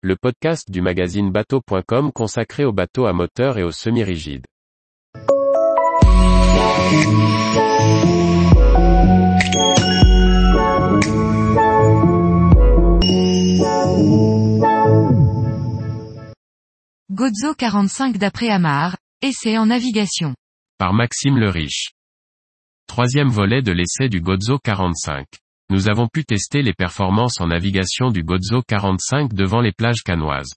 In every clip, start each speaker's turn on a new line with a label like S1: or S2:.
S1: le podcast du magazine bateau.com consacré aux bateaux à moteur et aux semi-rigides.
S2: Gozo 45 d'après Amar, essai en navigation.
S1: Par Maxime le Riche. Troisième volet de l'essai du Gozo 45. Nous avons pu tester les performances en navigation du Gozo 45 devant les plages canoises.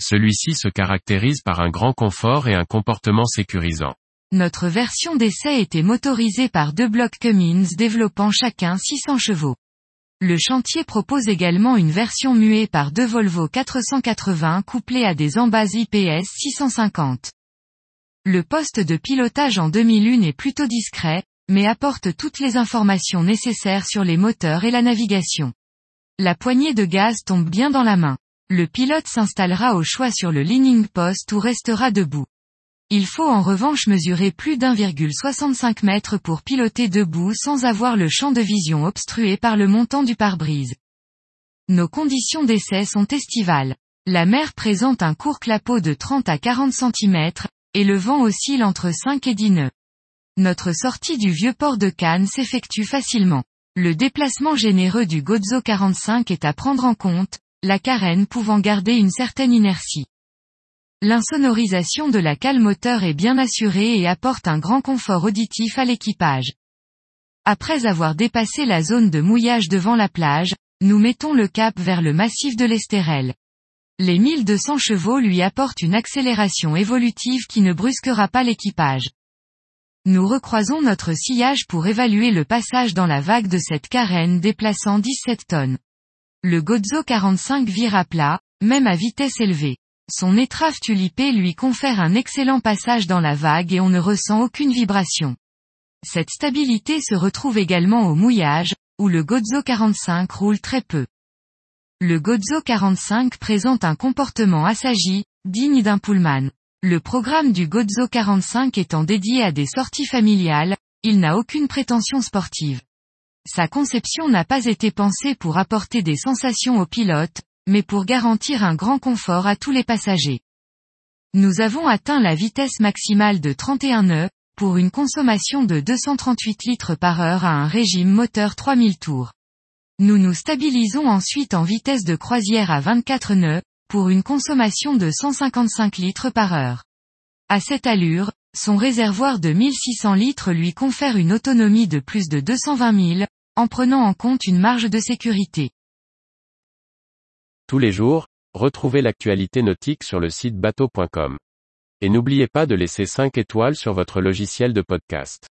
S1: Celui-ci se caractérise par un grand confort et un comportement sécurisant.
S2: Notre version d'essai était motorisée par deux blocs Cummins développant chacun 600 chevaux. Le chantier propose également une version muée par deux Volvo 480 couplés à des embases IPS 650. Le poste de pilotage en 2001 est plutôt discret, mais apporte toutes les informations nécessaires sur les moteurs et la navigation. La poignée de gaz tombe bien dans la main. Le pilote s'installera au choix sur le leaning post ou restera debout. Il faut en revanche mesurer plus d'1,65 mètres pour piloter debout sans avoir le champ de vision obstrué par le montant du pare-brise. Nos conditions d'essai sont estivales. La mer présente un court clapot de 30 à 40 cm, et le vent oscille entre 5 et 10 nœuds. Notre sortie du vieux port de Cannes s'effectue facilement. Le déplacement généreux du Gozo 45 est à prendre en compte, la carène pouvant garder une certaine inertie. L'insonorisation de la cale moteur est bien assurée et apporte un grand confort auditif à l'équipage. Après avoir dépassé la zone de mouillage devant la plage, nous mettons le cap vers le massif de l'Estérel. Les 1200 chevaux lui apportent une accélération évolutive qui ne brusquera pas l'équipage. Nous recroisons notre sillage pour évaluer le passage dans la vague de cette carène déplaçant 17 tonnes. Le Gozo 45 vire à plat, même à vitesse élevée. Son étrave tulipée lui confère un excellent passage dans la vague et on ne ressent aucune vibration. Cette stabilité se retrouve également au mouillage, où le Gozo 45 roule très peu. Le Gozo 45 présente un comportement assagi, digne d'un pullman. Le programme du Gozo 45 étant dédié à des sorties familiales, il n'a aucune prétention sportive. Sa conception n'a pas été pensée pour apporter des sensations aux pilotes, mais pour garantir un grand confort à tous les passagers. Nous avons atteint la vitesse maximale de 31 nœuds, pour une consommation de 238 litres par heure à un régime moteur 3000 tours. Nous nous stabilisons ensuite en vitesse de croisière à 24 nœuds, pour une consommation de 155 litres par heure. À cette allure, son réservoir de 1600 litres lui confère une autonomie de plus de 220 000, en prenant en compte une marge de sécurité.
S1: Tous les jours, retrouvez l'actualité nautique sur le site bateau.com. Et n'oubliez pas de laisser 5 étoiles sur votre logiciel de podcast.